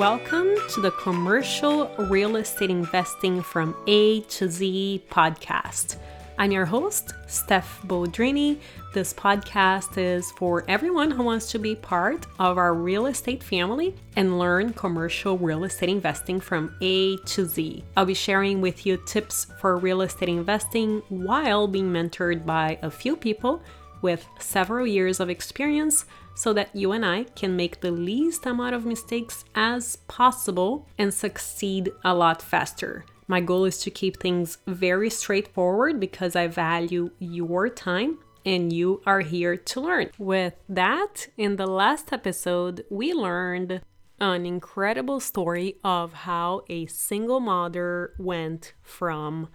Welcome to the Commercial Real Estate Investing from A to Z podcast. I'm your host, Steph Boldrini. This podcast is for everyone who wants to be part of our real estate family and learn commercial real estate investing from A to Z. I'll be sharing with you tips for real estate investing while being mentored by a few people with several years of experience so that you and I can make the least amount of mistakes as possible and succeed a lot faster. My goal is to keep things very straightforward because I value your time and you are here to learn. With that, in the last episode, we learned an incredible story of how a single mother went from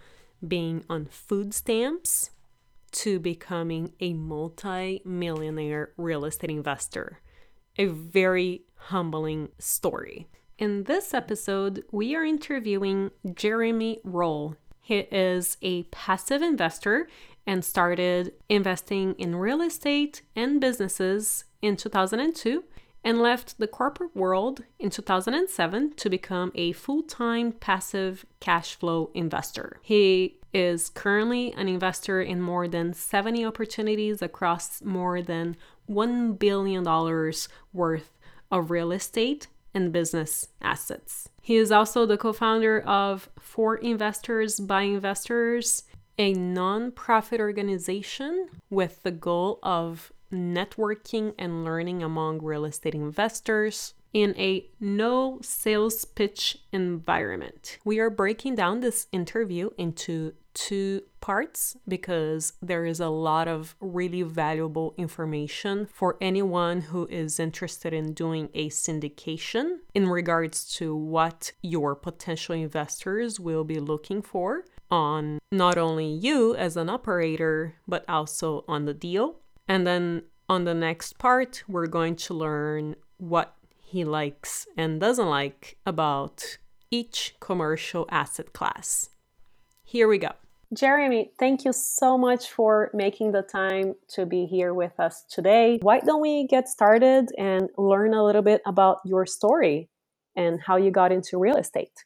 being on food stamps to becoming a multi millionaire real estate investor. A very humbling story. In this episode, we are interviewing Jeremy Roll. He is a passive investor and started investing in real estate and businesses in 2002 and left the corporate world in 2007 to become a full time passive cash flow investor. He is currently an investor in more than 70 opportunities across more than $1 billion worth of real estate and business assets. He is also the co founder of For Investors by Investors, a non-profit organization with the goal of networking and learning among real estate investors in a no sales pitch environment. We are breaking down this interview into two parts because there is a lot of really valuable information for anyone who is interested in doing a syndication in regards to what your potential investors will be looking for on not only you as an operator, but also on the deal. And then on the next part, we're going to learn what he likes and doesn't like about each commercial asset class. Here we go. Jeremy, thank you so much for making the time to be here with us today. Why don't we get started and learn a little bit about your story and how you got into real estate?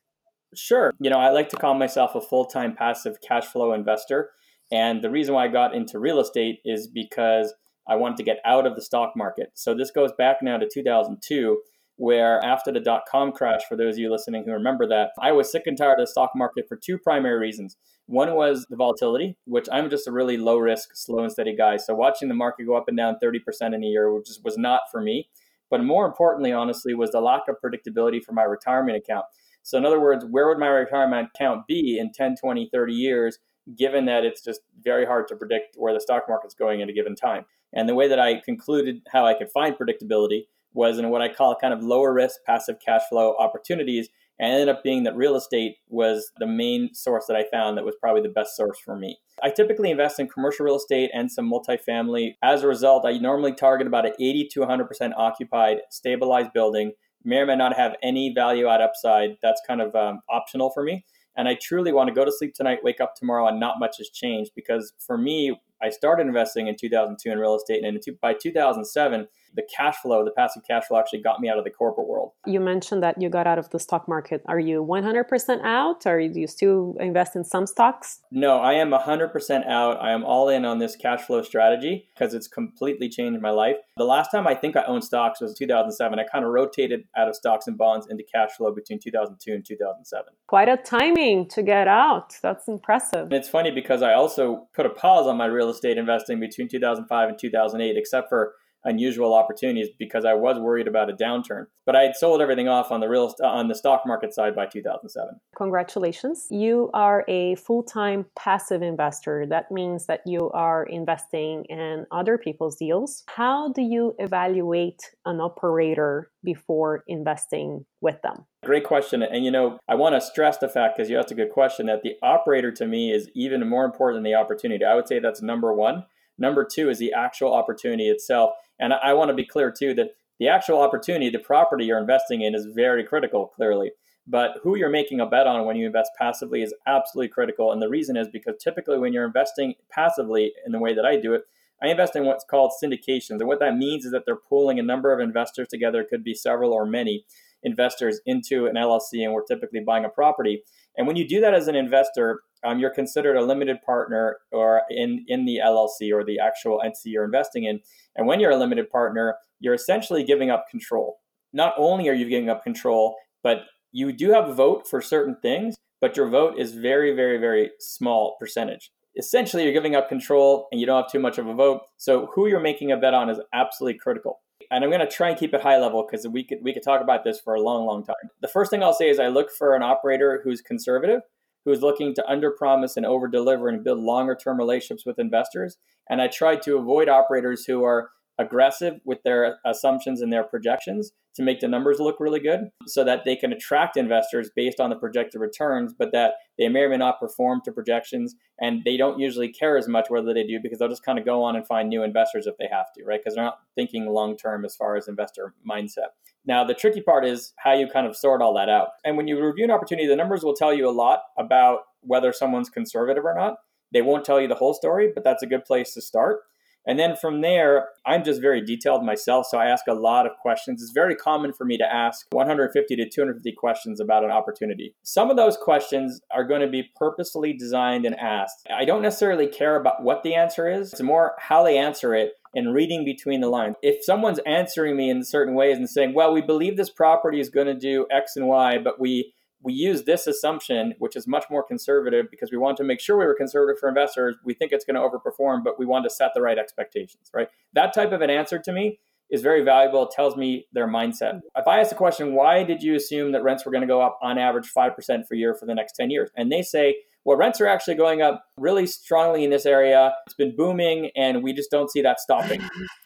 Sure. You know, I like to call myself a full time passive cash flow investor. And the reason why I got into real estate is because I wanted to get out of the stock market. So this goes back now to 2002 where after the dot com crash, for those of you listening who remember that, I was sick and tired of the stock market for two primary reasons. One was the volatility, which I'm just a really low risk, slow and steady guy. So watching the market go up and down 30% in a year which was not for me. But more importantly, honestly, was the lack of predictability for my retirement account. So, in other words, where would my retirement account be in 10, 20, 30 years, given that it's just very hard to predict where the stock market's going at a given time? And the way that I concluded how I could find predictability was in what I call kind of lower risk passive cash flow opportunities. And ended up being that real estate was the main source that I found that was probably the best source for me. I typically invest in commercial real estate and some multifamily. As a result, I normally target about an 80 to 100% occupied, stabilized building. May or may not have any value add upside. That's kind of um, optional for me. And I truly want to go to sleep tonight, wake up tomorrow, and not much has changed because for me, I started investing in 2002 in real estate, and by 2007, the cash flow, the passive cash flow actually got me out of the corporate world. You mentioned that you got out of the stock market. Are you 100% out or do you still invest in some stocks? No, I am 100% out. I am all in on this cash flow strategy because it's completely changed my life. The last time I think I owned stocks was 2007. I kind of rotated out of stocks and bonds into cash flow between 2002 and 2007. Quite a timing to get out. That's impressive. And it's funny because I also put a pause on my real estate investing between 2005 and 2008, except for unusual opportunities because I was worried about a downturn. But I had sold everything off on the real uh, on the stock market side by 2007. Congratulations. You are a full-time passive investor. That means that you are investing in other people's deals. How do you evaluate an operator before investing with them? Great question. And you know, I want to stress the fact because you asked a good question that the operator to me is even more important than the opportunity. I would say that's number 1. Number 2 is the actual opportunity itself. And I, want to be clear too that the actual opportunity, the property you're investing in is very critical, clearly. But who you're making a bet on when you invest passively is absolutely critical. And the reason is because typically when you're investing passively in the way that I do it, I invest in what's called syndications. And what that means is that they're pooling a number of investors together, it could be several or many. investors into an LLC and we're typically buying a property. And when you do that as an investor, um, you're considered a limited partner or in, in the LLC or the actual entity you're investing in. And when you're a limited partner, you're essentially giving up control. Not only are you giving up control, but you do have a vote for certain things, but your vote is very, very, very small percentage. Essentially, you're giving up control and you don't have too much of a vote. So, who you're making a bet on is absolutely critical. And I'm going to try and keep it high level because we could we could talk about this for a long, long time. The first thing I'll say is I look for an operator who's conservative, who's looking to underpromise and overdeliver and build longer term relationships with investors. And I try to avoid operators who are aggressive with their assumptions and their projections to make the numbers look really good so that they can attract investors based on the projected returns, but that they may or may not perform to projections. And they don't usually care as much whether they do because they'll just kind of go on and find new investors if they have to, right? Because they're not thinking long term as far as investor mindset. Now, the tricky part is how you kind of sort all that out. And when you review an opportunity, the numbers will tell you a lot about whether someone's conservative or not. They won't tell you the whole story, but that's a good place to start. And then from there, I'm just very detailed myself. So I ask a lot of questions. It's very common for me to ask 150 to 250 questions about an opportunity. Some of those questions are going to be purposely designed and asked. I don't necessarily care about what the answer is, it's more how they answer it and reading between the lines. If someone's answering me in certain ways and saying, well, we believe this property is going to do X and Y, but we we use this assumption, which is much more conservative because we want to make sure we were conservative for investors. We think it's going to overperform, but we want to set the right expectations, right? That type of an answer to me is very valuable. It tells me their mindset. If I ask the question, why did you assume that rents were going to go up on average 5% per year for the next 10 years? And they say, well, rents are actually going up really strongly in this area. It's been booming, and we just don't see that stopping.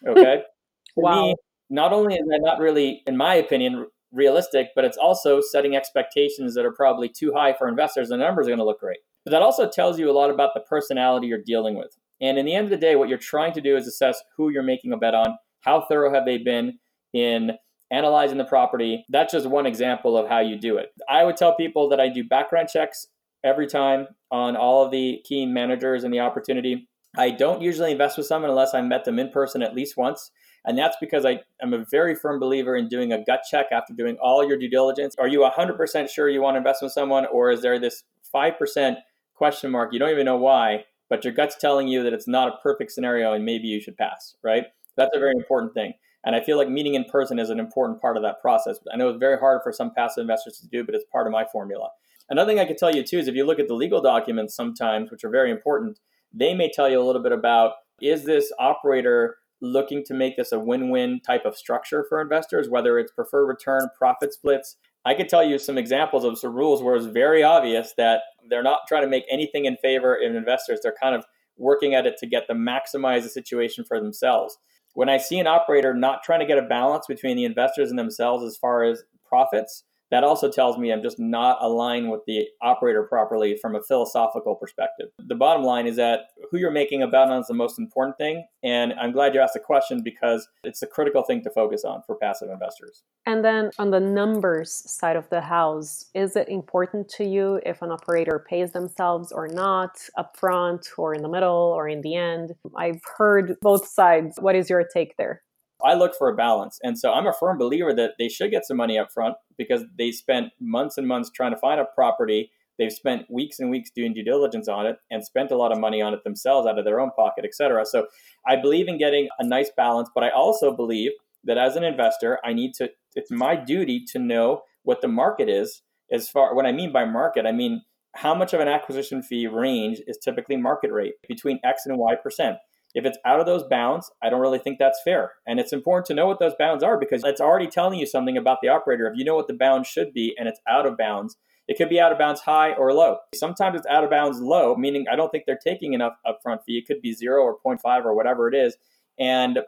Okay. wow. Me, not only is that not really, in my opinion, realistic, but it's also setting expectations that are probably too high for investors, the numbers are going to look great. But that also tells you a lot about the personality you're dealing with. And in the end of the day, what you're trying to do is assess who you're making a bet on, how thorough have they been in analyzing the property. That's just one example of how you do it. I would tell people that I do background checks every time on all of the key managers and the opportunity. I don't usually invest with someone unless I met them in person at least once. And that's because I am a very firm believer in doing a gut check after doing all your due diligence. Are you 100% sure you want to invest with someone, or is there this 5% question mark? You don't even know why, but your gut's telling you that it's not a perfect scenario and maybe you should pass, right? That's a very important thing. And I feel like meeting in person is an important part of that process. I know it's very hard for some passive investors to do, but it's part of my formula. Another thing I could tell you too is if you look at the legal documents sometimes, which are very important, they may tell you a little bit about is this operator looking to make this a win-win type of structure for investors, whether it's preferred return, profit splits. I could tell you some examples of some rules where it's very obvious that they're not trying to make anything in favor of investors. They're kind of working at it to get them maximize the situation for themselves. When I see an operator not trying to get a balance between the investors and themselves as far as profits, that also tells me I'm just not aligned with the operator properly from a philosophical perspective. The bottom line is that who you're making a bet on is the most important thing. And I'm glad you asked the question because it's a critical thing to focus on for passive investors. And then on the numbers side of the house, is it important to you if an operator pays themselves or not, upfront or in the middle or in the end? I've heard both sides. What is your take there? I look for a balance. And so I'm a firm believer that they should get some money up front because they spent months and months trying to find a property. They've spent weeks and weeks doing due diligence on it and spent a lot of money on it themselves out of their own pocket, et cetera. So I believe in getting a nice balance, but I also believe that as an investor, I need to, it's my duty to know what the market is. As far, what I mean by market, I mean how much of an acquisition fee range is typically market rate between X and Y percent. If it's out of those bounds, I don't really think that's fair. And it's important to know what those bounds are because it's already telling you something about the operator. If you know what the bounds should be and it's out of bounds, it could be out of bounds high or low. Sometimes it's out of bounds low, meaning I don't think they're taking enough upfront fee. It could be zero or 0.5 or whatever it is. And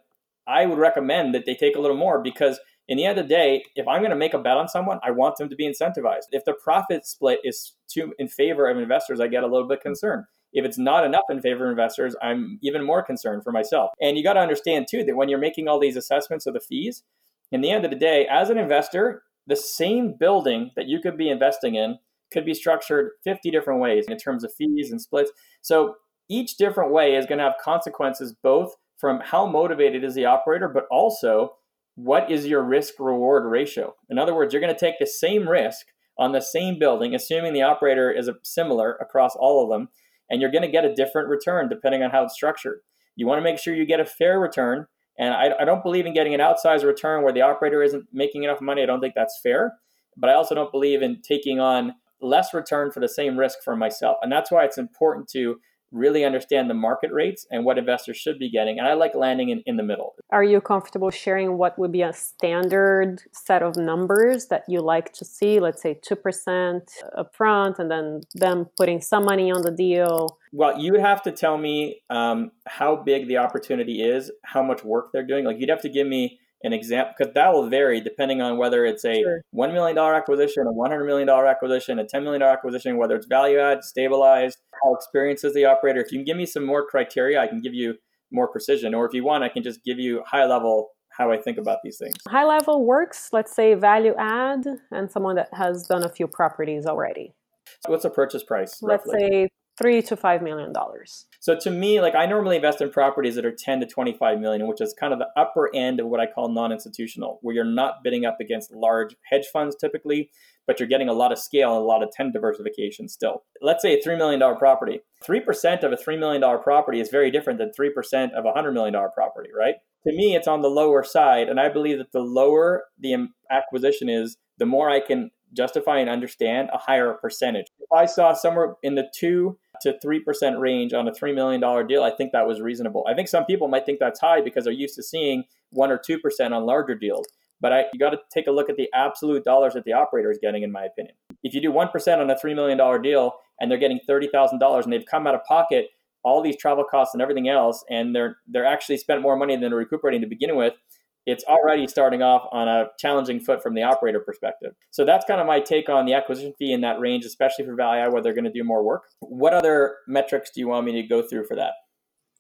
I would recommend that they take a little more because in the end of the day, if I'm going to make a bet on someone, I want them to be incentivized. If the profit split is too in favor of investors, I get a little bit concerned. If it's not enough in favor of investors, I'm even more concerned for myself. And you got to understand too that when you're making all these assessments of the fees, in the end of the day, as an investor, the same building that you could be investing in could be structured 50 different ways in terms of fees and splits. So each different way is going to have consequences both from how motivated is the operator, but also what is your risk reward ratio? In other words, you're going to take the same risk on the same building, assuming the operator is similar across all of them, and you're going to get a different return depending on how it's structured. You want to make sure you get a fair return. And I, I don't believe in getting an outsized return where the operator isn't making enough money. I don't think that's fair. But I also don't believe in taking on less return for the same risk for myself. And that's why it's important to really understand the market rates and what investors should be getting. And I like landing in, in the middle. Are you comfortable sharing what would be a standard set of numbers that you like to see? Let's say 2% upfront and then them putting some money on the deal. Well, you would have to tell me um, how big the opportunity is, how much work they're doing. Like you'd have to give me an example because that will vary depending on whether it's a sure. $1 million acquisition, a $100 million acquisition, a $10 million acquisition, whether it's value add, stabilized, how experienced is the operator. If you can give me some more criteria, I can give you more precision. Or if you want, I can just give you high level how I think about these things. High level works, let's say value add, and someone that has done a few properties already. So what's the purchase price? Let's say three to five million dollars. So to me, like I normally invest in properties that are 10 to 25 million, which is kind of the upper end of what I call non-institutional, where you're not bidding up against large hedge funds typically, but you're getting a lot of scale and a lot of tenant diversification still. Let's say a $3 million property. 3% of a $3 million property is very different than 3% of a $100 million property, right? To me, it's on the lower side. And I believe that the lower the um, acquisition is, the more I can justify and understand a higher percentage. If I saw somewhere in the two to 3% range on a $3 million deal, I think that was reasonable. I think some people might think that's high because they're used to seeing 1 or 2% on larger deals. But I, you got to take a look at the absolute dollars that the operator is getting, in my opinion. If you do 1% on a $3 million deal and they're getting $30,000 and they've come out of pocket all these travel costs and everything else, and they're, they're actually spent more money than they're recuperating to begin with, it's already starting off on a challenging foot from the operator perspective. So that's kind of my take on the acquisition fee in that range, especially for Value where they're going to do more work. What other metrics do you want me to go through for that?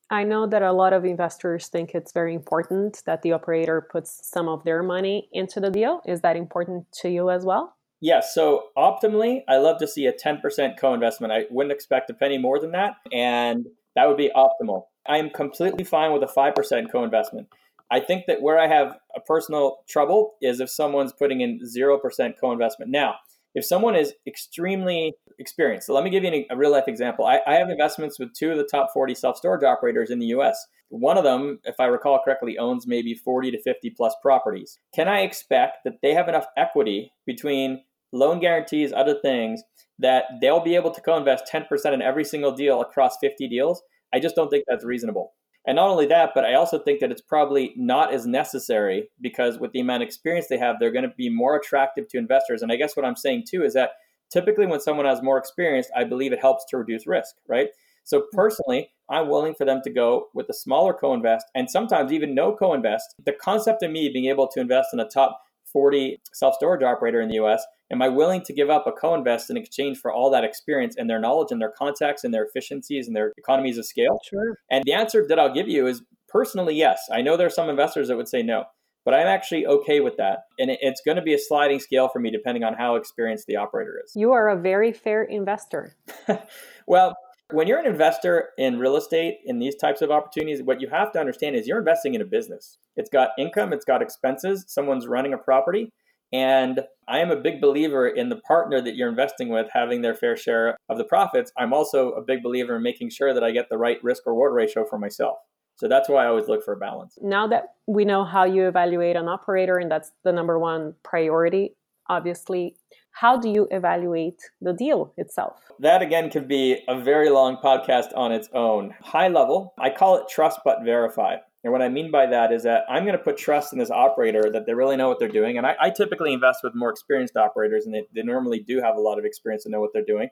I know that a lot of investors think it's very important that the operator puts some of their money into the deal. Is that important to you as well? Yes. So optimally, I love to see a 10% co investment. I wouldn't expect a penny more than that. And that would be optimal. I am completely fine with a 5% co investment. I think that where I have a personal trouble is if someone's putting in 0% co investment. Now, if someone is extremely experienced, so let me give you a real life example. I, I have investments with two of the top 40 self storage operators in the US. One of them, if I recall correctly, owns maybe 40 to 50 plus properties. Can I expect that they have enough equity between loan guarantees, other things, that they'll be able to co invest 10% in every single deal across 50 deals? I just don't think that's reasonable. And not only that, but I also think that it's probably not as necessary because with the amount of experience they have, they're going to be more attractive to investors. And I guess what I'm saying too is that typically when someone has more experience, I believe it helps to reduce risk, right? So mm-hmm. personally, I'm willing for them to go with a smaller co-invest and sometimes even no co-invest. The concept of me being able to invest in a top 40 self-storage operator in the US Am I willing to give up a co invest in exchange for all that experience and their knowledge and their contacts and their efficiencies and their economies of scale? Sure. And the answer that I'll give you is personally, yes. I know there are some investors that would say no, but I'm actually okay with that. And it's going to be a sliding scale for me depending on how experienced the operator is. You are a very fair investor. well, when you're an investor in real estate in these types of opportunities, what you have to understand is you're investing in a business. It's got income, it's got expenses, someone's running a property. And I am a big believer in the partner that you're investing with having their fair share of the profits. I'm also a big believer in making sure that I get the right risk reward ratio for myself. So that's why I always look for a balance. Now that we know how you evaluate an operator, and that's the number one priority, obviously, how do you evaluate the deal itself? That again could be a very long podcast on its own. High level, I call it trust but verify. And what I mean by that is that I'm going to put trust in this operator that they really know what they're doing. And I, I typically invest with more experienced operators, and they, they normally do have a lot of experience and know what they're doing.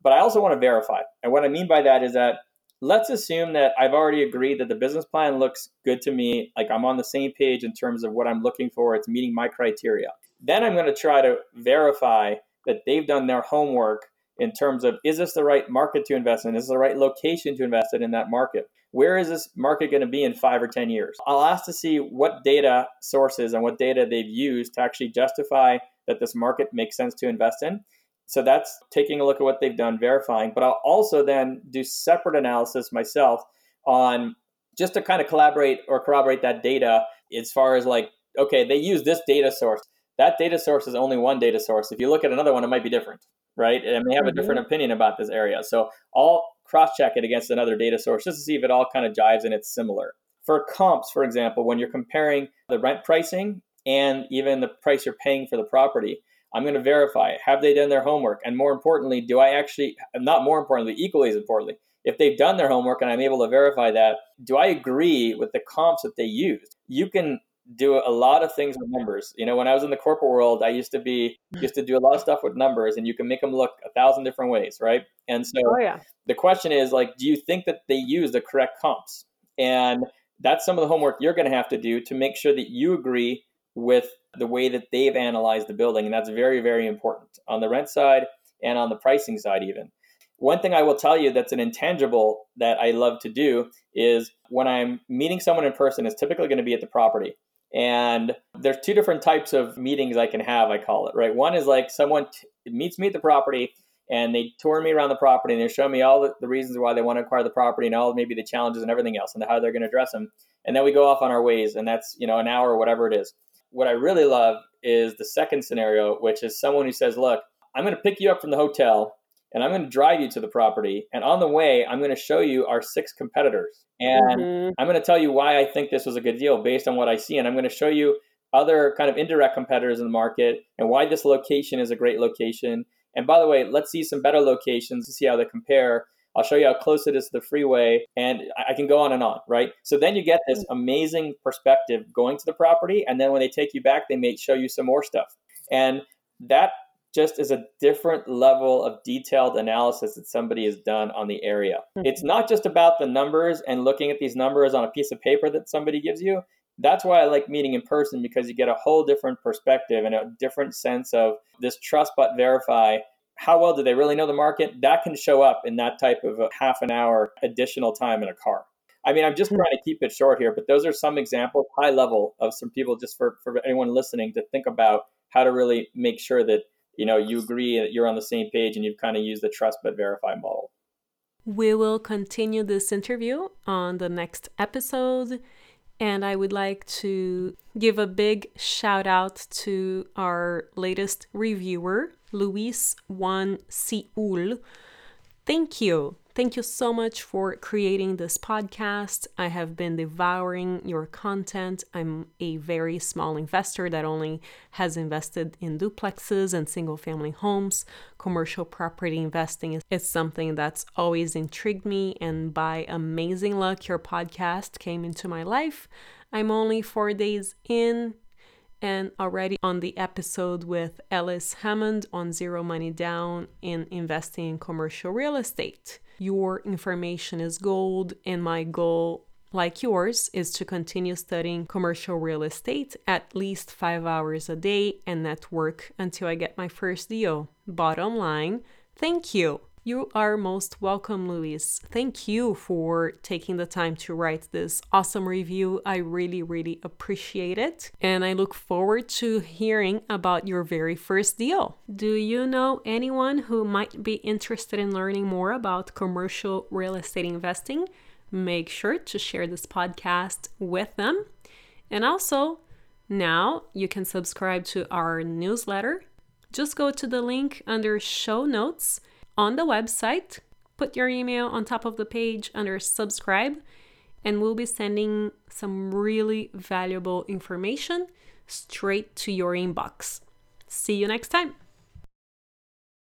But I also want to verify. And what I mean by that is that let's assume that I've already agreed that the business plan looks good to me, like I'm on the same page in terms of what I'm looking for, it's meeting my criteria. Then I'm going to try to verify that they've done their homework in terms of is this the right market to invest in? Is this the right location to invest in in that market? where is this market going to be in five or 10 years? I'll ask to see what data sources and what data they've used to actually justify that this market makes sense to invest in. So that's taking a look at what they've done, verifying. But I'll also then do separate analysis myself on just to kind of collaborate or corroborate that data as far as like okay, they use this data source. That data source is only one data source. If you look at another one, it might be different, right? And they have mm-hmm. a different opinion about this area. So I'll cross check it against another data source just to see if it all kind of jives and it's similar. For comps, for example, when you're comparing the rent pricing and even the price you're paying for the property, I'm going to verify have they done their homework? And more importantly, do I actually, not more importantly, equally as importantly, if they've done their homework and I'm able to verify that, do I agree with the comps that they used? You can do a lot of things with numbers. You know, when I was in the corporate world, I used to be hmm. used to do a lot of stuff with numbers, and you can make them look a thousand different ways, right? And so, oh, yeah. the question is like, do you think that they use the correct comps? And that's some of the homework you're going to have to do to make sure that you agree with the way that they've analyzed the building, and that's very, very important on the rent side and on the pricing side, even. One thing I will tell you that's an intangible that I love to do is when I'm meeting someone in person, it's typically going to be at the property. And there's two different types of meetings I can have, I call it, right? One is like someone t- meets me at the property and they tour me around the property and they show me all the, the, reasons why they want to acquire the property and all maybe the challenges and everything else and how they're going to address them. And then we go off on our ways and that's, you know, an hour or whatever it is. What I really love is the second scenario, which is someone who says, look, I'm going to pick you up from the hotel and I'm going to drive you to the property. And on the way, I'm going to show you our six competitors. And mm-hmm. I'm going to tell you why I think this was a good deal based on what I see. And I'm going to show you other kind of indirect competitors in the market and why this location is a great location. And by the way, let's see some better locations to see how they compare. I'll show you how close it is to the freeway, and I can go on and on, right? So then you get this mm-hmm. amazing perspective going to the property, and then when they take you back, they may show you some more stuff. And that just is a different level of detailed analysis that somebody has done on the area. Mm-hmm. It's not just about the numbers and looking at these numbers on a piece of paper that somebody gives you. That's why I like meeting in person because you get a whole different perspective and a different sense of this trust but verify. How well do they really know the market? That can show up in that type of a half an hour additional time in a car. I mean, I'm just hmm. trying to keep it short here, but those are some examples, high level, of some people just for, for anyone listening to think about how to really make sure that you know you agree that you're on the same page and you've kind of used the trust but verify model we will continue this interview on the next episode and I would like to give a big shout out to our latest reviewer, Luis Juan Siul. Thank you Thank you so much for creating this podcast. I have been devouring your content. I'm a very small investor that only has invested in duplexes and single family homes. Commercial property investing is, something that's always intrigued me, and by amazing luck, your podcast came into my life. I'm only four days in and already on the episode with Ellis Hammond on Zero Money Down in investing in commercial real estate. Your information is gold, and my goal like yours, is to continue studying commercial real estate at least five hours a day and network until I get my first deal. Bottom line, thank you. You are most welcome, Luis. Thank you for taking the time to write this awesome review. I really, really appreciate it. And I look forward to hearing about your very first deal. Do you know anyone who might be interested in learning more about commercial real estate investing? Make sure to share this podcast with them. And also, now you can subscribe to our newsletter. Just go to the link under show notes on the website. Put your email on top of the page under subscribe, and we'll be sending some really valuable information straight to your inbox. See you next time.